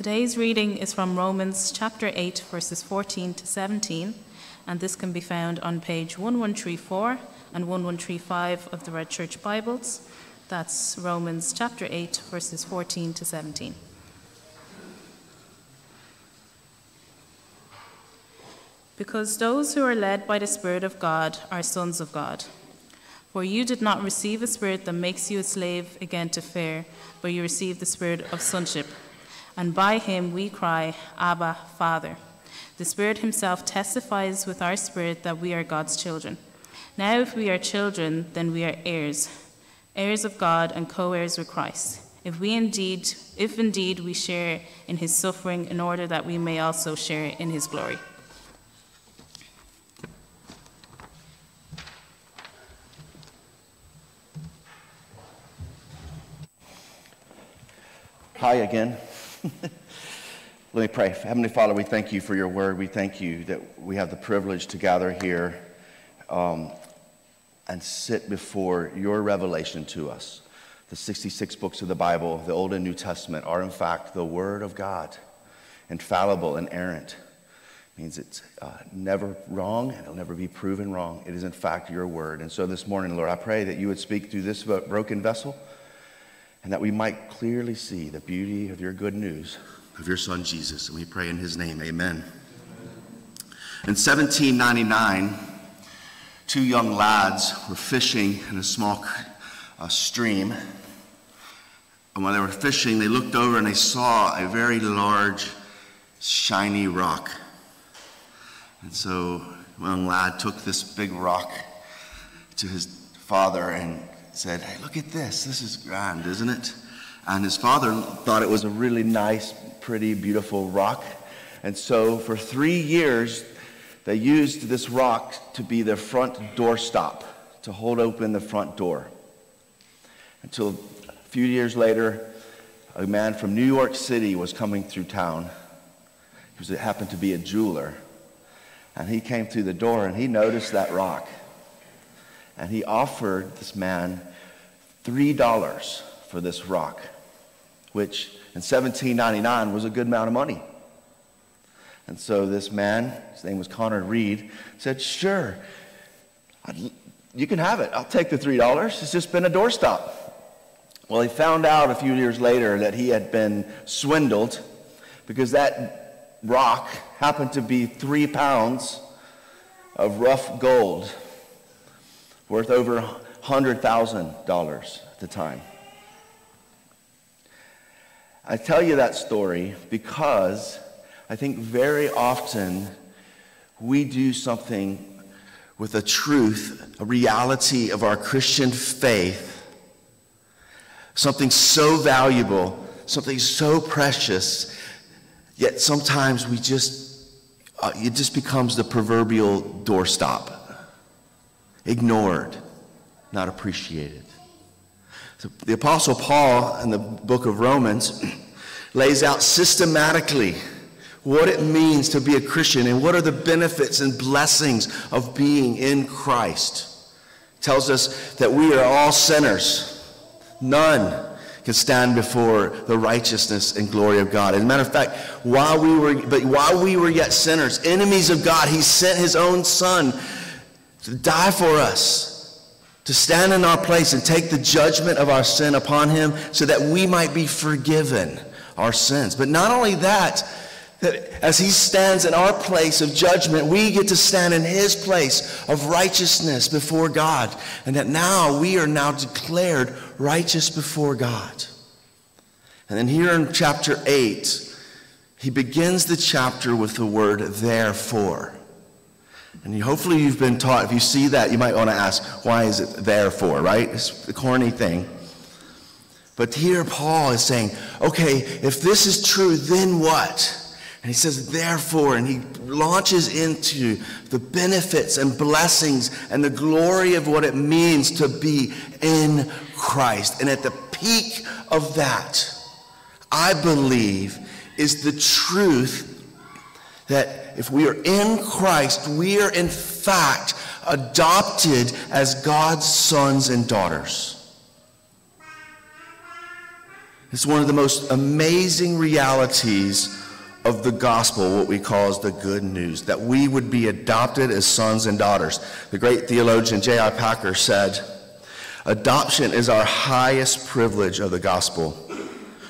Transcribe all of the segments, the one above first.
Today's reading is from Romans chapter 8, verses 14 to 17, and this can be found on page 1134 and 1135 of the Red Church Bibles. That's Romans chapter 8, verses 14 to 17. Because those who are led by the Spirit of God are sons of God. For you did not receive a spirit that makes you a slave again to fear, but you received the spirit of sonship. And by him we cry, Abba, Father. The Spirit Himself testifies with our spirit that we are God's children. Now, if we are children, then we are heirs, heirs of God and co heirs with Christ. If we indeed, if indeed we share in his suffering, in order that we may also share in his glory. Hi again. Let me pray. Heavenly Father, we thank you for your word. We thank you that we have the privilege to gather here um, and sit before your revelation to us. The 66 books of the Bible, the Old and New Testament, are in fact the Word of God, infallible, inerrant. Means it's uh, never wrong and it'll never be proven wrong. It is in fact your Word. And so this morning, Lord, I pray that you would speak through this broken vessel and that we might clearly see the beauty of your good news of your son Jesus. And we pray in his name, amen. In 1799, two young lads were fishing in a small uh, stream. And when they were fishing, they looked over and they saw a very large, shiny rock. And so, one lad took this big rock to his father and said, Hey, look at this. This is grand, isn't it? And his father thought it was a really nice, pretty, beautiful rock. And so for three years, they used this rock to be their front doorstop, to hold open the front door. Until a few years later, a man from New York City was coming through town. He happened to be a jeweler. And he came through the door and he noticed that rock and he offered this man $3 for this rock, which in 1799 was a good amount of money. And so this man, his name was Conrad Reed, said, Sure, I'd, you can have it. I'll take the $3. It's just been a doorstop. Well, he found out a few years later that he had been swindled because that rock happened to be three pounds of rough gold worth over $100,000 at the time. I tell you that story because I think very often we do something with a truth, a reality of our Christian faith, something so valuable, something so precious, yet sometimes we just, uh, it just becomes the proverbial doorstop ignored, not appreciated. So the Apostle Paul in the book of Romans lays out systematically what it means to be a Christian and what are the benefits and blessings of being in Christ. Tells us that we are all sinners. None can stand before the righteousness and glory of God. As a matter of fact, while we were but while we were yet sinners, enemies of God, he sent his own son to die for us, to stand in our place and take the judgment of our sin upon him so that we might be forgiven our sins. But not only that, that as he stands in our place of judgment, we get to stand in his place of righteousness before God. And that now we are now declared righteous before God. And then here in chapter 8, he begins the chapter with the word therefore. And hopefully you've been taught, if you see that, you might want to ask, why is it there for, right? It's a corny thing. But here Paul is saying, okay, if this is true, then what? And he says, therefore, and he launches into the benefits and blessings and the glory of what it means to be in Christ. And at the peak of that, I believe, is the truth that if we are in Christ, we are in fact adopted as God's sons and daughters. It's one of the most amazing realities of the gospel, what we call the good news, that we would be adopted as sons and daughters. The great theologian J.I. Packer said, Adoption is our highest privilege of the gospel.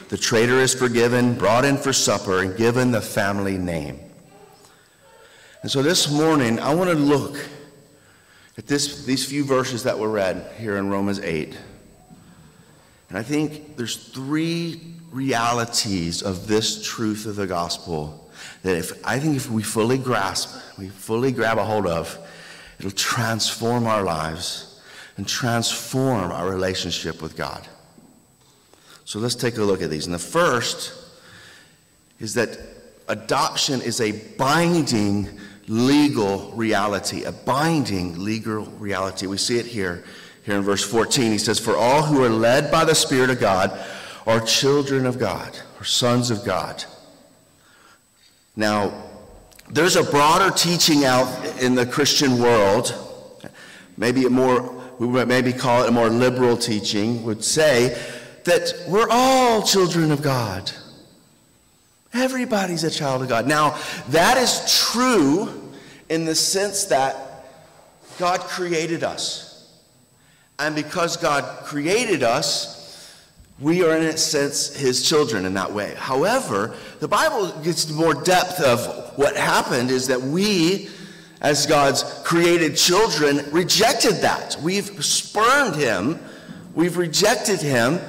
The traitor is forgiven, brought in for supper, and given the family name. And so this morning, I want to look at this, these few verses that were read here in Romans 8. And I think there's three realities of this truth of the gospel that if I think if we fully grasp, we fully grab a hold of, it'll transform our lives and transform our relationship with God. So let's take a look at these. And the first is that adoption is a binding legal reality, a binding legal reality. We see it here here in verse 14, he says, For all who are led by the Spirit of God are children of God, or sons of God. Now, there's a broader teaching out in the Christian world, maybe a more, we would maybe call it a more liberal teaching, would say that we're all children of God. Everybody's a child of God. Now, that is true in the sense that God created us. And because God created us, we are in a sense his children in that way. However, the Bible gets more depth of what happened is that we, as God's created children, rejected that. We've spurned him, we've rejected him,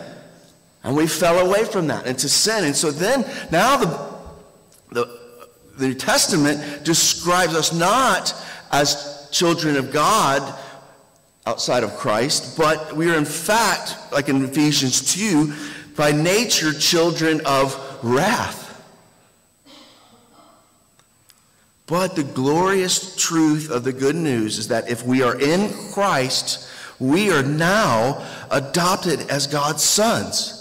and we fell away from that into sin. And so then, now the, the, the New Testament describes us not as children of God outside of Christ, but we are in fact, like in Ephesians 2, by nature children of wrath. But the glorious truth of the good news is that if we are in Christ, we are now adopted as God's sons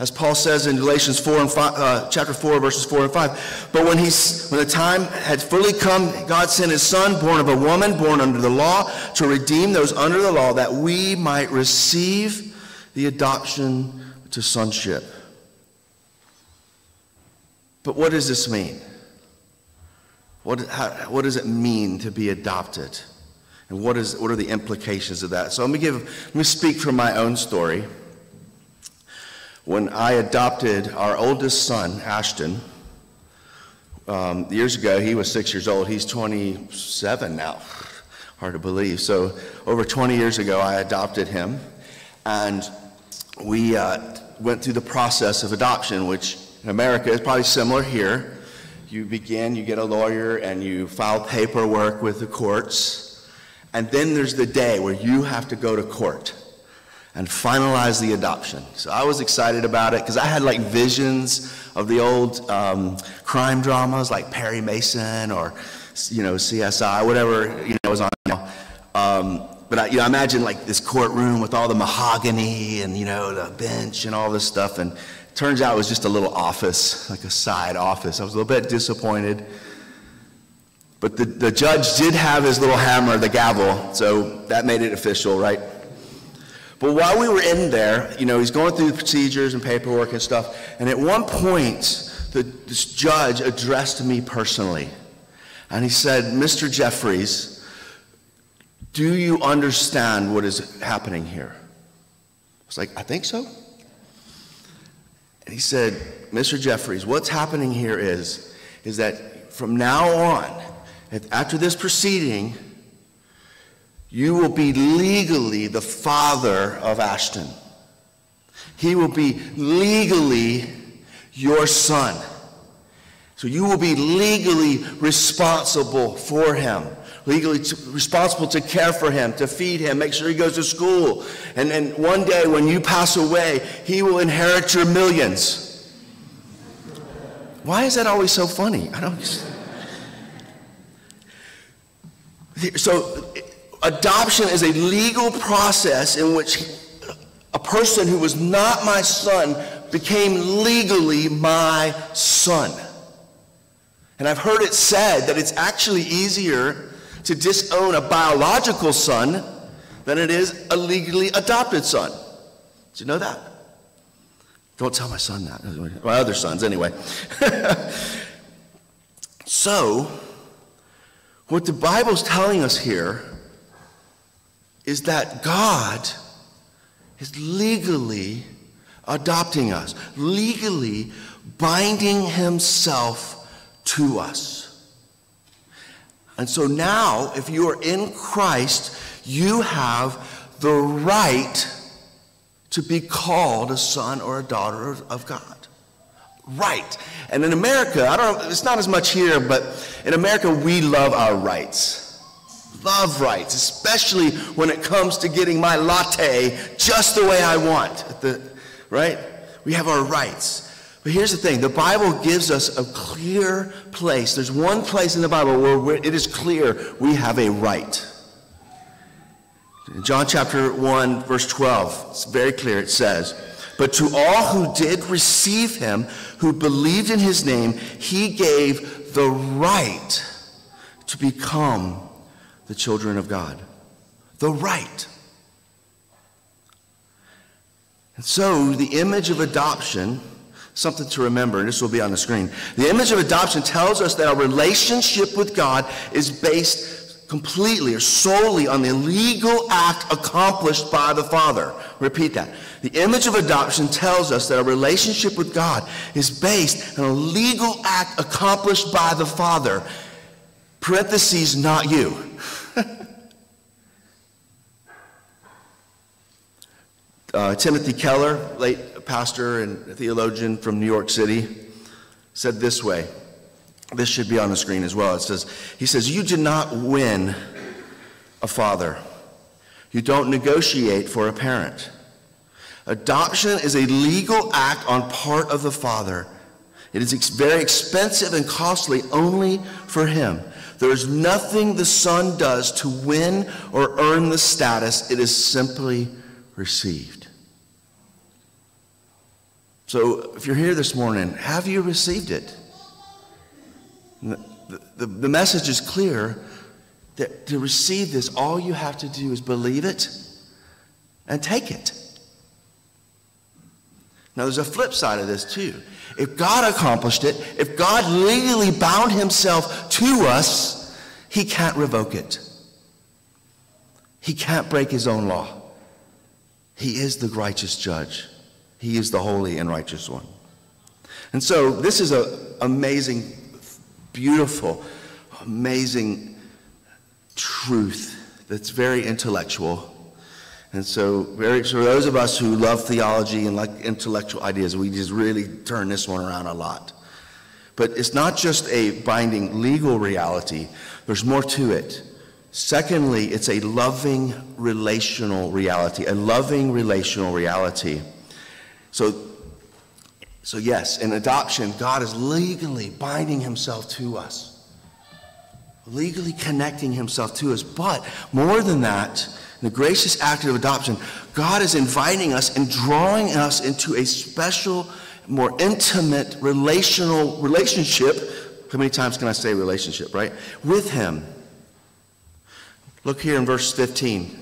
as Paul says in Galatians 4 and 5, uh, chapter 4, verses 4 and 5. But when, he's, when the time had fully come, God sent his son, born of a woman, born under the law, to redeem those under the law, that we might receive the adoption to sonship. But what does this mean? What, how, what does it mean to be adopted? And what, is, what are the implications of that? So let me give, let me speak from my own story when I adopted our oldest son, Ashton, um, years ago, he was six years old. He's 27 now. Hard to believe. So, over 20 years ago, I adopted him. And we uh, went through the process of adoption, which in America is probably similar here. You begin, you get a lawyer, and you file paperwork with the courts. And then there's the day where you have to go to court and finalize the adoption. So I was excited about it because I had like visions of the old um, crime dramas like Perry Mason or you know CSI, whatever you know was on. Um, but I, you know, I imagine like this courtroom with all the mahogany and you know the bench and all this stuff. And turns out it was just a little office, like a side office. I was a little bit disappointed. But the, the judge did have his little hammer, the gavel, so that made it official, right? But while we were in there, you know, he's going through the procedures and paperwork and stuff. And at one point, the, this judge addressed me personally. And he said, Mr. Jeffries, do you understand what is happening here? I was like, I think so. And he said, Mr. Jeffries, what's happening here is, is that from now on, after this proceeding, you will be legally the father of Ashton. He will be legally your son. So you will be legally responsible for him, legally responsible to care for him, to feed him, make sure he goes to school. And, and one day when you pass away, he will inherit your millions. Why is that always so funny? I don't. So adoption is a legal process in which a person who was not my son became legally my son. And I've heard it said that it's actually easier to disown a biological son than it is a legally adopted son. Did you know that? Don't tell my son that. My other sons, anyway. so, what the Bible's telling us here is that God is legally adopting us, legally binding himself to us. And so now, if you are in Christ, you have the right to be called a son or a daughter of God. Right. And in America, I don't know, it's not as much here, but in America we love our rights. Love rights, especially when it comes to getting my latte just the way I want. The, right? We have our rights. But here's the thing the Bible gives us a clear place. There's one place in the Bible where it is clear we have a right. In John chapter 1, verse 12, it's very clear. It says, But to all who did receive him, who believed in his name, he gave the right to become the children of God. The right. And so, the image of adoption, something to remember, and this will be on the screen. The image of adoption tells us that our relationship with God is based completely or solely on the legal act accomplished by the Father. Repeat that. The image of adoption tells us that our relationship with God is based on a legal act accomplished by the Father. Parentheses, not you. Uh, Timothy Keller, late pastor and theologian from New York City, said this way this should be on the screen as well. It says, He says, You do not win a father, you don't negotiate for a parent. Adoption is a legal act on part of the father. It is very expensive and costly only for him. There is nothing the son does to win or earn the status, it is simply received. So, if you're here this morning, have you received it? The, the, the message is clear that to receive this, all you have to do is believe it and take it. Now, there's a flip side of this, too. If God accomplished it, if God legally bound himself to us, he can't revoke it. He can't break his own law. He is the righteous judge, he is the holy and righteous one. And so, this is an amazing beautiful, amazing truth that's very intellectual. And so, very, so those of us who love theology and like intellectual ideas, we just really turn this one around a lot. But it's not just a binding legal reality, there's more to it. Secondly, it's a loving relational reality, a loving relational reality. So so, yes, in adoption, God is legally binding himself to us, legally connecting himself to us. But more than that, in the gracious act of adoption, God is inviting us and drawing us into a special, more intimate relational relationship. How many times can I say relationship, right? With him. Look here in verse 15.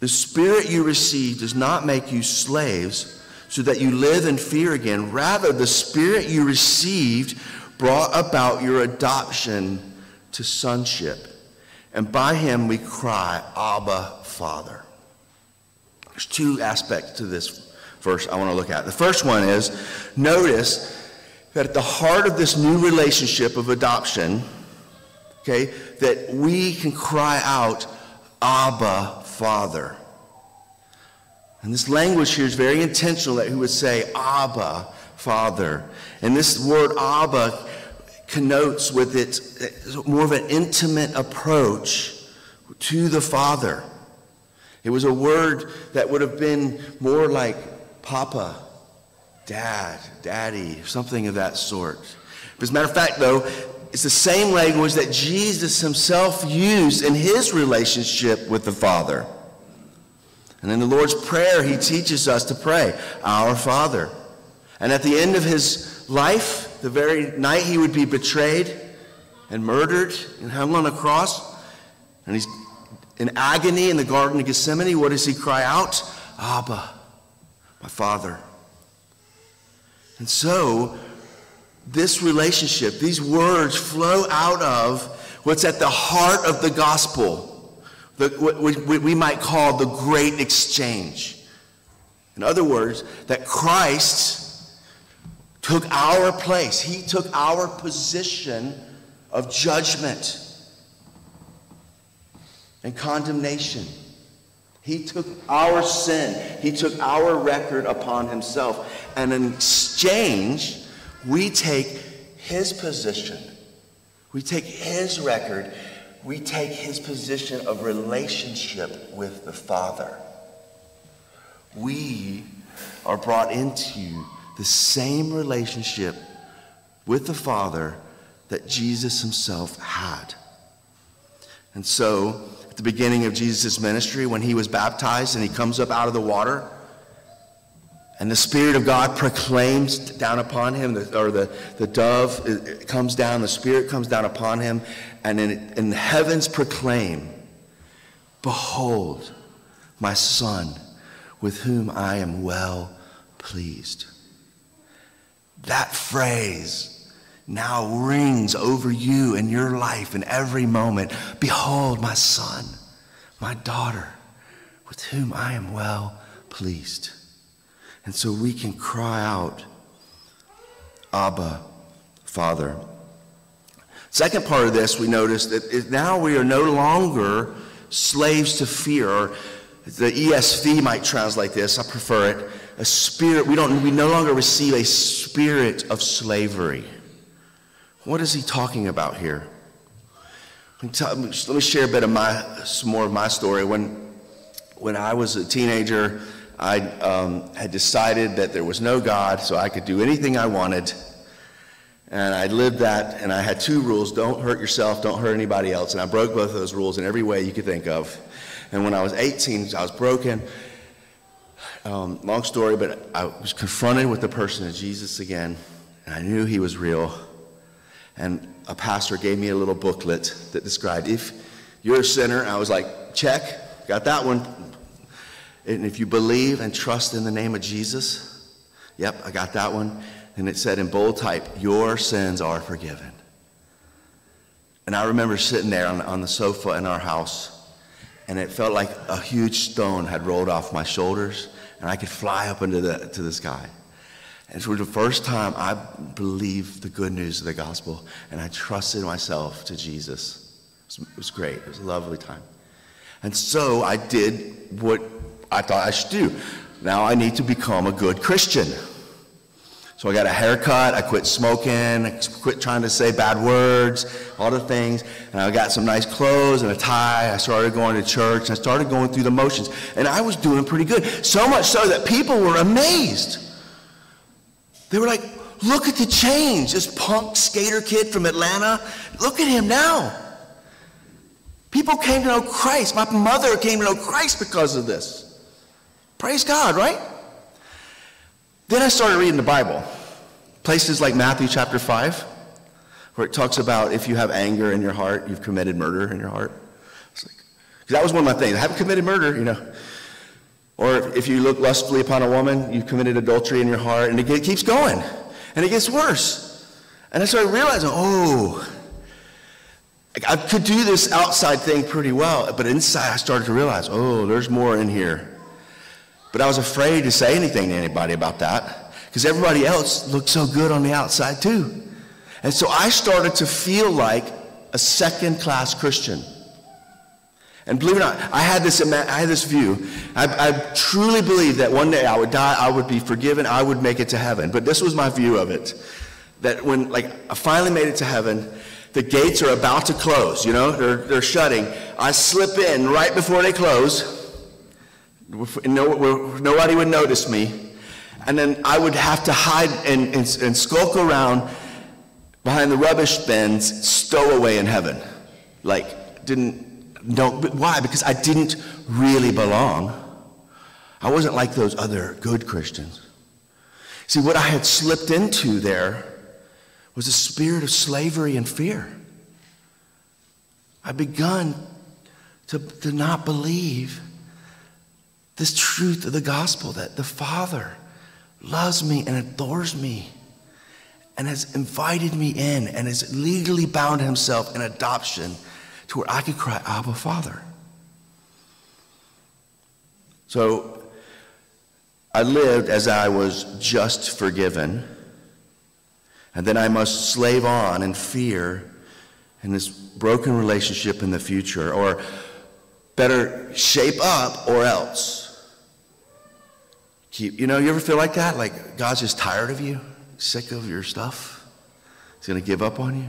The spirit you received does not make you slaves so that you live in fear again. Rather, the Spirit you received brought about your adoption to sonship. And by him we cry, Abba, Father. There's two aspects to this verse I want to look at. The first one is notice that at the heart of this new relationship of adoption, okay, that we can cry out, Abba, Father. And this language here is very intentional that he would say, Abba, Father. And this word Abba connotes with it more of an intimate approach to the Father. It was a word that would have been more like Papa, Dad, Daddy, something of that sort. As a matter of fact, though, it's the same language that Jesus himself used in his relationship with the Father. And in the Lord's Prayer, he teaches us to pray, Our Father. And at the end of his life, the very night he would be betrayed and murdered and hung on a cross, and he's in agony in the Garden of Gethsemane, what does he cry out? Abba, my Father. And so, this relationship, these words flow out of what's at the heart of the gospel, the, what we might call the great exchange. In other words, that Christ took our place, He took our position of judgment and condemnation. He took our sin, He took our record upon Himself. And in exchange, we take His position, we take His record, we take His position of relationship with the Father. We are brought into the same relationship with the Father that Jesus Himself had. And so, at the beginning of Jesus' ministry when he was baptized and he comes up out of the water. And the Spirit of God proclaims down upon him, or the, the dove comes down, the Spirit comes down upon him, and in, in the heavens proclaim, Behold, my Son, with whom I am well pleased. That phrase now rings over you in your life in every moment. Behold, my son, my daughter, with whom I am well pleased. And so we can cry out, Abba, Father. Second part of this, we notice that now we are no longer slaves to fear. The ESV might translate this, I prefer it. A spirit, we, don't, we no longer receive a spirit of slavery. What is he talking about here? Let me share a bit of my, some more of my story. When, when I was a teenager, I um, had decided that there was no God, so I could do anything I wanted. And I lived that, and I had two rules don't hurt yourself, don't hurt anybody else. And I broke both of those rules in every way you could think of. And when I was 18, I was broken. Um, long story, but I was confronted with the person of Jesus again, and I knew he was real. And a pastor gave me a little booklet that described if you're a sinner, I was like, check, got that one. And if you believe and trust in the name of Jesus, yep, I got that one. And it said in bold type, your sins are forgiven. And I remember sitting there on, on the sofa in our house, and it felt like a huge stone had rolled off my shoulders, and I could fly up into the, to the sky. And for the first time, I believed the good news of the gospel and I trusted myself to Jesus. It was, great. It was a lovely time. And so I did what I thought I should do. Now I need to become a good Christian. So I got a haircut, I quit smoking, I quit trying to say bad words, all the things, and I got some nice clothes and a tie. I started going to church, and I started going through the motions, and I was doing pretty good. So much so that people were amazed. They were like, look at the change. This punk skater kid from Atlanta, look at him now. People came to know Christ. My mother came to know Christ because of this. Praise God, right? Then I started reading the Bible. Places like Matthew chapter 5, where it talks about if you have anger in your heart, you've committed murder in your heart. That was one of my things. I haven't committed murder, you know. Or if you look lustfully upon a woman, you've committed adultery in your heart, and it keeps going. And it gets worse. And I started realizing, oh, I could do this outside thing pretty well, but inside I started to realize, oh, there's more in here. But I was afraid to say anything to anybody about that because everybody else looked so good on the outside too. And so I started to feel like a second class Christian. And believe it or not, I had this, I had this view. I, I truly believed that one day I would die, I would be forgiven, I would make it to heaven. But this was my view of it. That when like I finally made it to heaven, the gates are about to close, you know, they're, they're shutting. I slip in right before they close. No, nobody would notice me. And then I would have to hide and, and, and skulk around behind the rubbish bins, stow away in heaven. Like, didn't no, why? Because I didn't really belong. I wasn't like those other good Christians. See, what I had slipped into there was a spirit of slavery and fear. I begun to, to not believe This truth of the gospel that the Father loves me and adores me and has invited me in and has legally bound himself in adoption to where I could cry, Abba, Father. So I lived as I was just forgiven, and then I must slave on in fear in this broken relationship in the future, or better, shape up or else. Keep, you know, you ever feel like that? Like God's just tired of you, sick of your stuff? He's going to give up on you?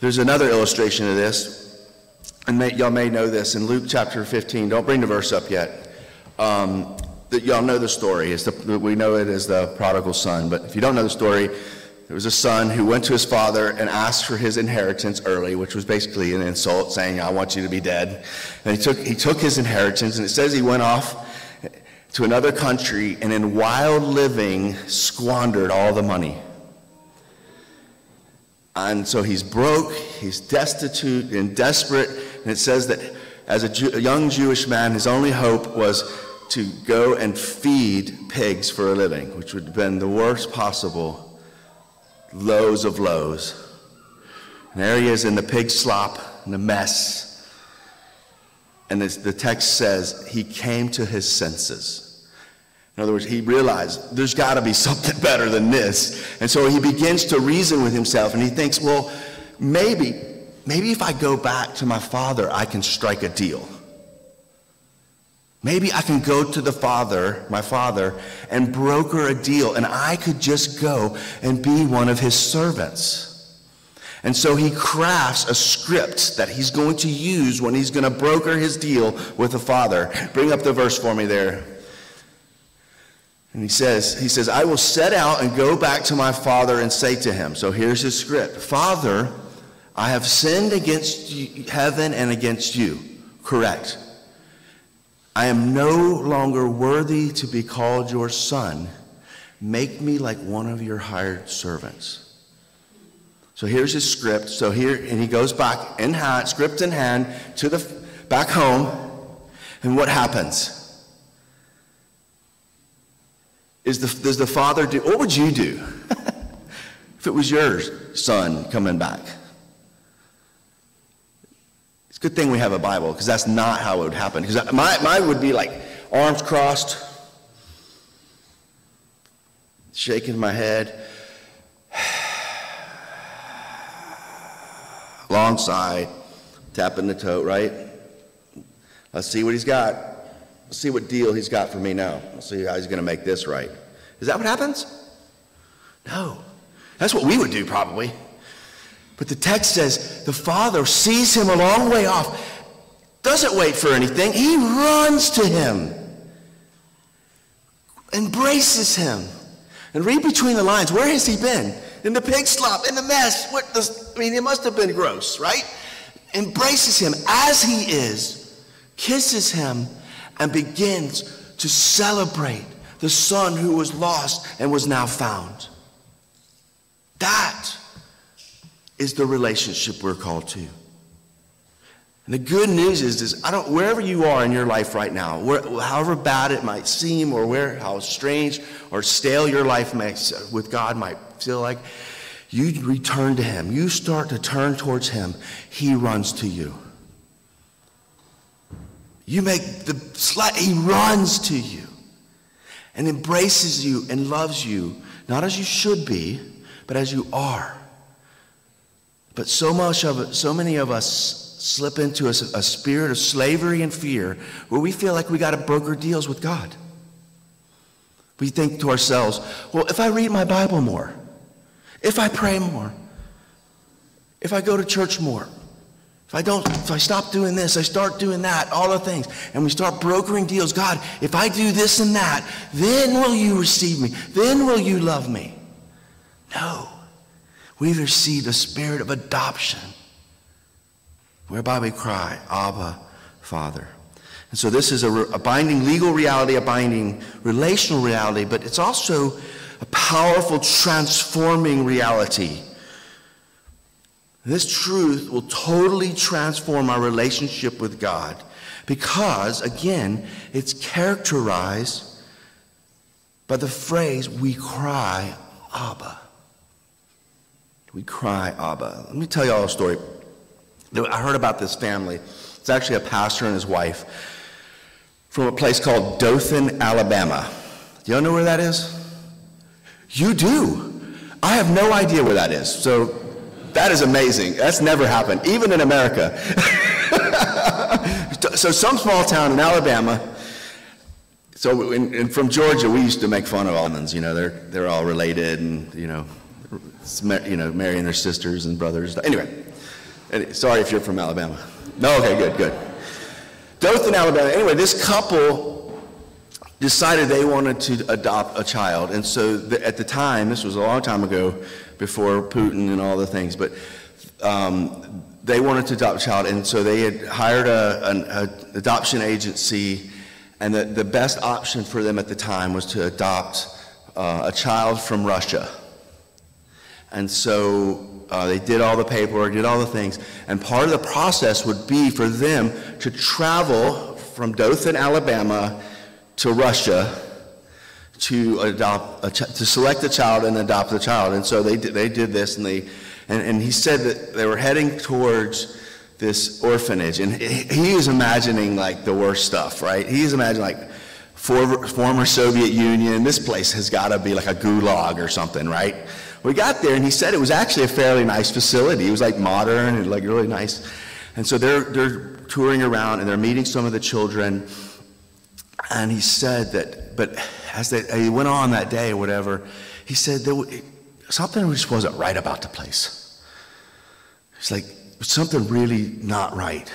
There's another illustration of this, and may, y'all may know this in Luke chapter 15. Don't bring the verse up yet. Um, that y'all know the story. It's the, we know it as the prodigal son. But if you don't know the story, there was a son who went to his father and asked for his inheritance early, which was basically an insult, saying, I want you to be dead. And he took, he took his inheritance, and it says he went off to another country and in wild living squandered all the money. And so he's broke, he's destitute and desperate. And it says that as a, Jew, a, young Jewish man, his only hope was to go and feed pigs for a living, which would have been the worst possible lows of lows. And there he is in the pig slop and the mess. And the text says he came to his senses. In other words, he realized there's got to be something better than this. And so he begins to reason with himself and he thinks, well, maybe, maybe if I go back to my father, I can strike a deal. Maybe I can go to the father, my father, and broker a deal, and I could just go and be one of his servants. And so he crafts a script that he's going to use when he's going to broker his deal with the father. Bring up the verse for me there. And he says, he says, I will set out and go back to my father and say to him. So here's his script. Father, I have sinned against heaven and against you. Correct. I am no longer worthy to be called your son. Make me like one of your hired servants. So here's his script. So here, and he goes back in hand, script in hand, to the back home. And what happens? Is the, does the father do, what would you do if it was your son coming back? It's a good thing we have a Bible because that's not how it would happen. Because my, mine would be like arms crossed, shaking my head, long sigh, tapping the toe, right? Let's see what he's got. See what deal he's got for me now. See how he's going to make this right. Is that what happens? No. That's what we would do probably. But the text says the father sees him a long way off, doesn't wait for anything. He runs to him, embraces him. And read between the lines. Where has he been? In the pig slop, in the mess. What does, I mean, it must have been gross, right? Embraces him as he is, kisses him, and begins to celebrate the son who was lost and was now found. That is the relationship we're called to. And the good news is, is I don't wherever you are in your life right now, where, however bad it might seem, or where how strange or stale your life makes with God might feel like, you return to Him. You start to turn towards Him. He runs to you. You make the slight, he runs to you and embraces you and loves you, not as you should be, but as you are. But so much of it, so many of us slip into a, a spirit of slavery and fear where we feel like we got to broker deals with God. We think to ourselves, well, if I read my Bible more, if I pray more, if I go to church more, if I don't, if I stop doing this, I start doing that, all the things, and we start brokering deals. God, if I do this and that, then will you receive me? Then will you love me? No. We've received a spirit of adoption whereby we cry, Abba, Father. And so this is a, a binding legal reality, a binding relational reality, but it's also a powerful transforming reality this truth will totally transform our relationship with God. Because, again, it's characterized by the phrase, we cry, Abba. We cry, Abba. Let me tell you all a story. I heard about this family. It's actually a pastor and his wife from a place called Dothan, Alabama. Do y'all know where that is? You do. I have no idea where that is. So that is amazing. That's never happened, even in America. so some small town in Alabama. So in, in, from Georgia, we used to make fun of almonds. You know, they're they're all related, and you know, you know, marrying their sisters and brothers. Anyway, sorry if you're from Alabama. No, okay, good, good. Dothan, Alabama. Anyway, this couple decided they wanted to adopt a child, and so the, at the time, this was a long time ago, before Putin and all the things, but um, they wanted to adopt a child, and so they had hired a, an a adoption agency, and the, the best option for them at the time was to adopt uh, a child from Russia. And so uh, they did all the paperwork, did all the things, and part of the process would be for them to travel from Dothan, Alabama, to Russia to adopt, a to select a child and adopt the child. And so they did, they did this, and they and, and he said that they were heading towards this orphanage. And he was imagining like the worst stuff, right? He's imagining like for, former Soviet Union. This place has got to be like a gulag or something, right? We got there and he said it was actually a fairly nice facility. It was like modern and like really nice. And so they're, they're touring around and they're meeting some of the children. And he said that, but as they, he went on that day or whatever, he said there, something just wasn't right about the place. It's like something really not right.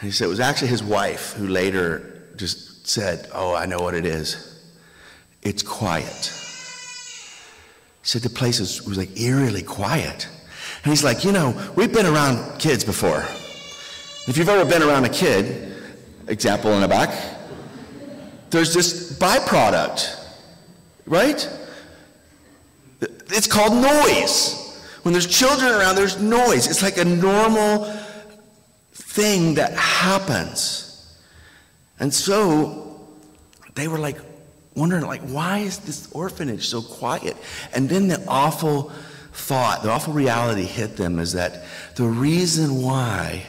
And he said it was actually his wife who later just said, Oh, I know what it is. It's quiet. He said the place was, was like eerily quiet. And he's like, You know, we've been around kids before. If you've ever been around a kid, example in the back, there's this byproduct, right? It's called noise. When there's children around, there's noise. It's like a normal thing that happens. And so they were like wondering, like, why is this orphanage so quiet? And then the awful thought, the awful reality hit them is that the reason why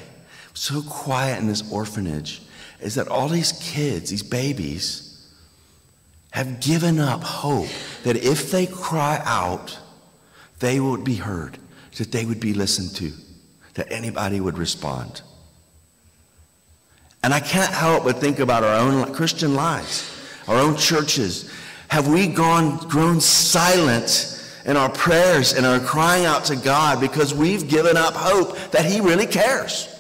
so quiet in this orphanage is that all these kids, these babies, have given up hope that if they cry out, they would be heard, that they would be listened to, that anybody would respond. And I can't help but think about our own Christian lives, our own churches. Have we gone, grown silent in our prayers and our crying out to God because we've given up hope that He really cares?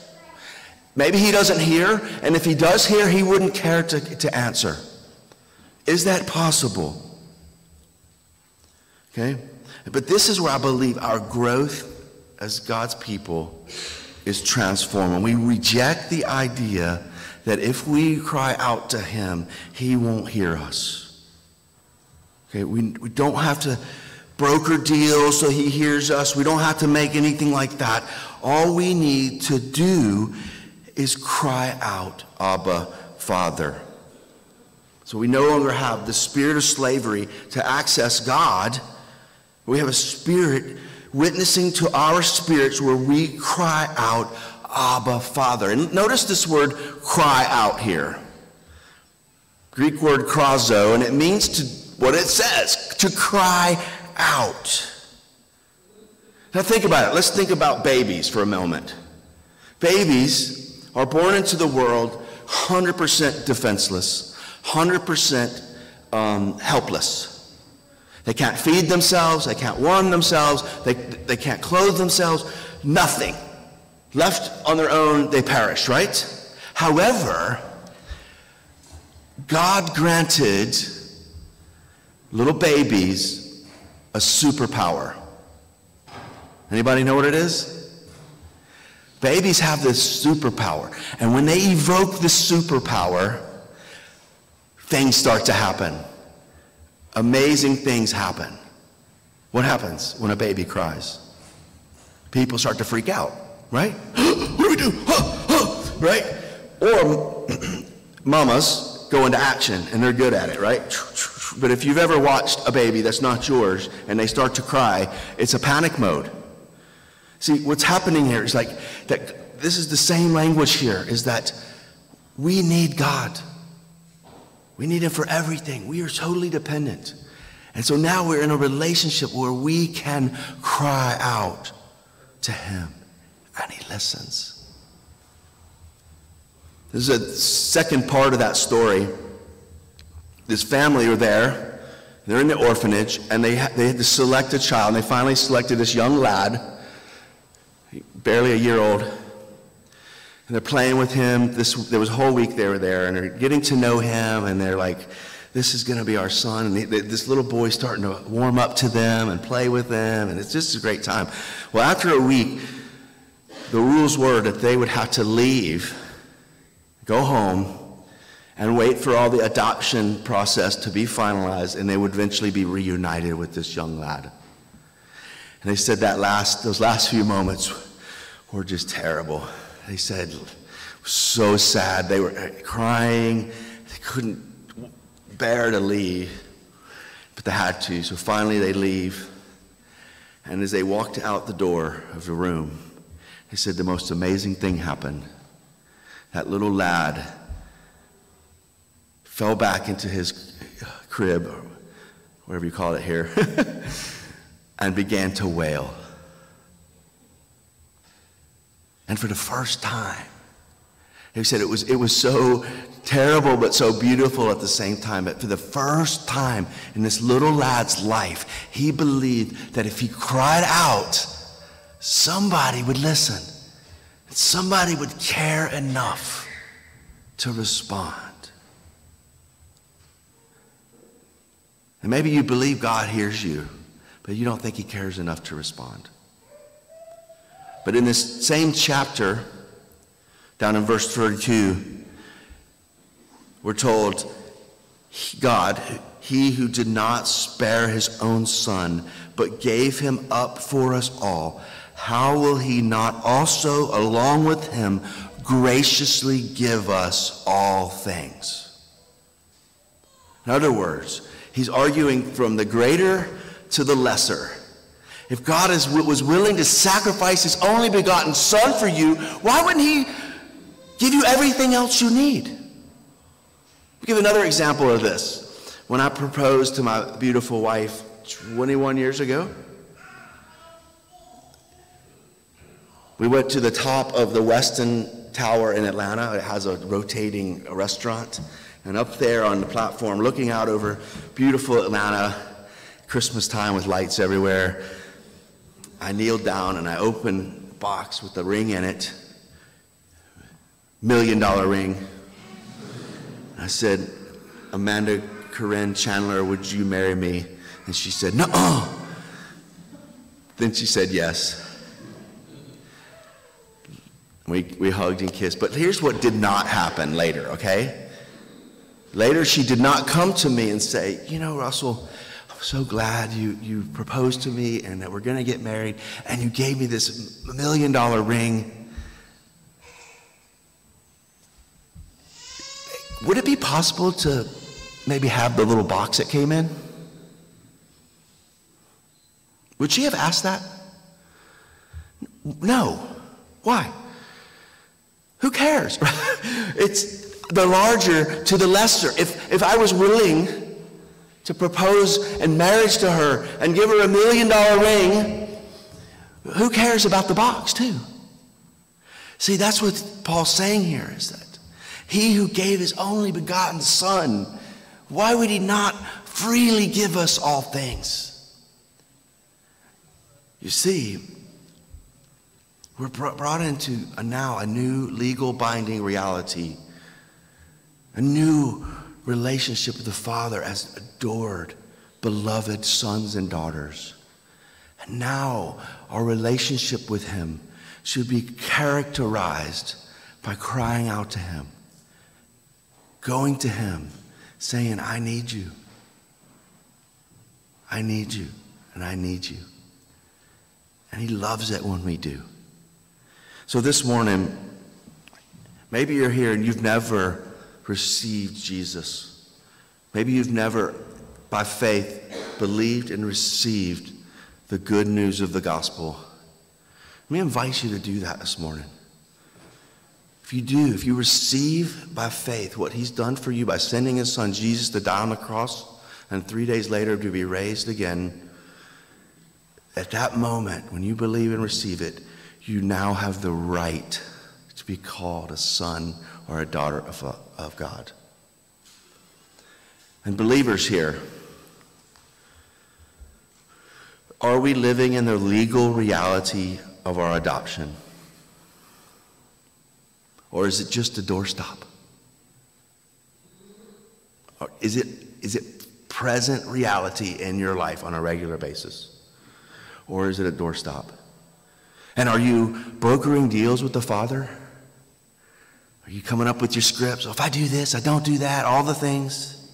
Maybe He doesn't hear, and if He does hear, He wouldn't care to, to answer. Is that possible? Okay? But this is where I believe our growth as God's people is transformed. We reject the idea that if we cry out to Him, He won't hear us. Okay? We, we don't have to broker deals so He hears us. We don't have to make anything like that. All we need to do is cry out, Abba, Father. So we no longer have the spirit of slavery to access God. We have a spirit witnessing to our spirits where we cry out, Abba, Father. And notice this word cry out here. Greek word krazo, and it means to what it says, to cry out. Now think about it. Let's think about babies for a moment. Babies are born into the world 100% defenseless 100% um, helpless. They can't feed themselves, they can't warm themselves, they, they can't clothe themselves, nothing. Left on their own, they perish, right? However, God granted little babies a superpower. Anybody know what it is? Babies have this superpower. And when they evoke this superpower, things start to happen. Amazing things happen. What happens when a baby cries? People start to freak out, right? what do we do? right? Or mamas go into action and they're good at it, right? But if you've ever watched a baby that's not yours and they start to cry, it's a panic mode. See, what's happening here is like that this is the same language here is that we need God. We need Him for everything. We are totally dependent. And so now we're in a relationship where we can cry out to Him and He listens. This is a second part of that story. This family are there. They're in the orphanage, and they, they had to select a child. And they finally selected this young lad, barely a year old. And they're playing with him. This, there was a whole week they were there, and they're getting to know him, and they're like, this is going to be our son. And they, this little boy's starting to warm up to them and play with them, and it's just a great time. Well, after a week, the rules were that they would have to leave, go home, and wait for all the adoption process to be finalized, and they would eventually be reunited with this young lad. And they said that last, those last few moments were just terrible. They said, so sad. They were uh, crying. They couldn't bear to leave, but they had to. So finally they leave. And as they walked out the door of the room, they said the most amazing thing happened. That little lad fell back into his crib, or whatever you call it here, and began to wail. And for the first time, he said it was, it was so terrible but so beautiful at the same time. But for the first time in this little lad's life, he believed that if he cried out, somebody would listen. Somebody would care enough to respond. And maybe you believe God hears you, but you don't think he cares enough to respond. But in this same chapter, down in verse 32, we're told, God, he who did not spare his own son, but gave him up for us all, how will he not also, along with him, graciously give us all things? In other words, he's arguing from the greater to the lesser. If God is, was willing to sacrifice his only begotten son for you, why wouldn't he give you everything else you need? I'll give another example of this. When I proposed to my beautiful wife 21 years ago, we went to the top of the Westin Tower in Atlanta. It has a rotating restaurant. And up there on the platform, looking out over beautiful Atlanta, Christmas time with lights everywhere, I kneeled down and I opened a box with a ring in it, million dollar ring. I said, Amanda Corinne Chandler, would you marry me? And she said, No. Then she said yes. We, we hugged and kissed. But here's what did not happen later, okay? Later, she did not come to me and say, You know, Russell, so glad you, you proposed to me and that we're going to get married, and you gave me this million dollar ring. Would it be possible to maybe have the little box that came in? Would she have asked that? No. Why? Who cares? it's the larger to the lesser. If, if I was willing to propose in marriage to her and give her a million dollar ring, who cares about the box, too? See, that's what Paul's saying here is that he who gave his only begotten Son, why would he not freely give us all things? You see, we're brought into a now a new legal binding reality, a new relationship with the Father as adored, beloved sons and daughters. And now our relationship with Him should be characterized by crying out to Him, going to Him, saying, I need you. I need you, and I need you. And He loves it when we do. So this morning, Maybe you're here and you've never received Jesus. Maybe you've never, by faith, believed and received the good news of the gospel. Let me invite you to do that this morning. If you do, if you receive by faith what he's done for you by sending his son Jesus to die on the cross and three days later to be raised again, at that moment, when you believe and receive it, you now have the right to be called a son or a daughter of, of God. And believers here, are we living in the legal reality of our adoption? Or is it just a doorstop? Or is it, is it present reality in your life on a regular basis? Or is it a doorstop? And are you brokering deals with the Father? Are you coming up with your scripts? if I do this, I don't do that, all the things.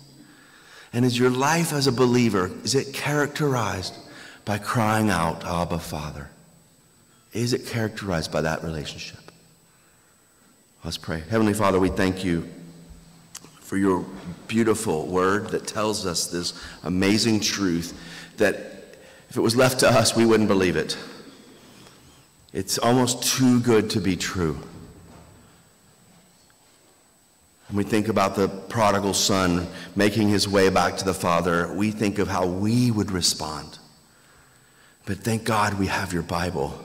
And is your life as a believer, is it characterized by crying out, Abba, Father? Is it characterized by that relationship? Let's pray. Heavenly Father, we thank you for your beautiful word that tells us this amazing truth that if it was left to us, we wouldn't believe it. It's almost too good to be true. When we think about the prodigal son making his way back to the father, we think of how we would respond. But thank God we have your Bible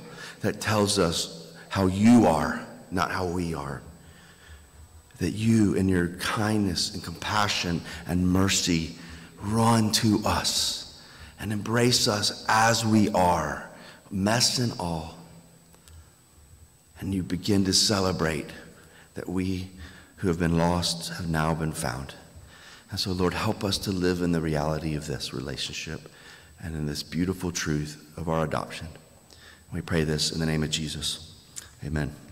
that tells us how you are, not how we are. That you, in your kindness and compassion and mercy, run to us and embrace us as we are, mess and all. And you begin to celebrate that we who have been lost have now been found. And so, Lord, help us to live in the reality of this relationship and in this beautiful truth of our adoption. We pray this in the name of Jesus. Amen.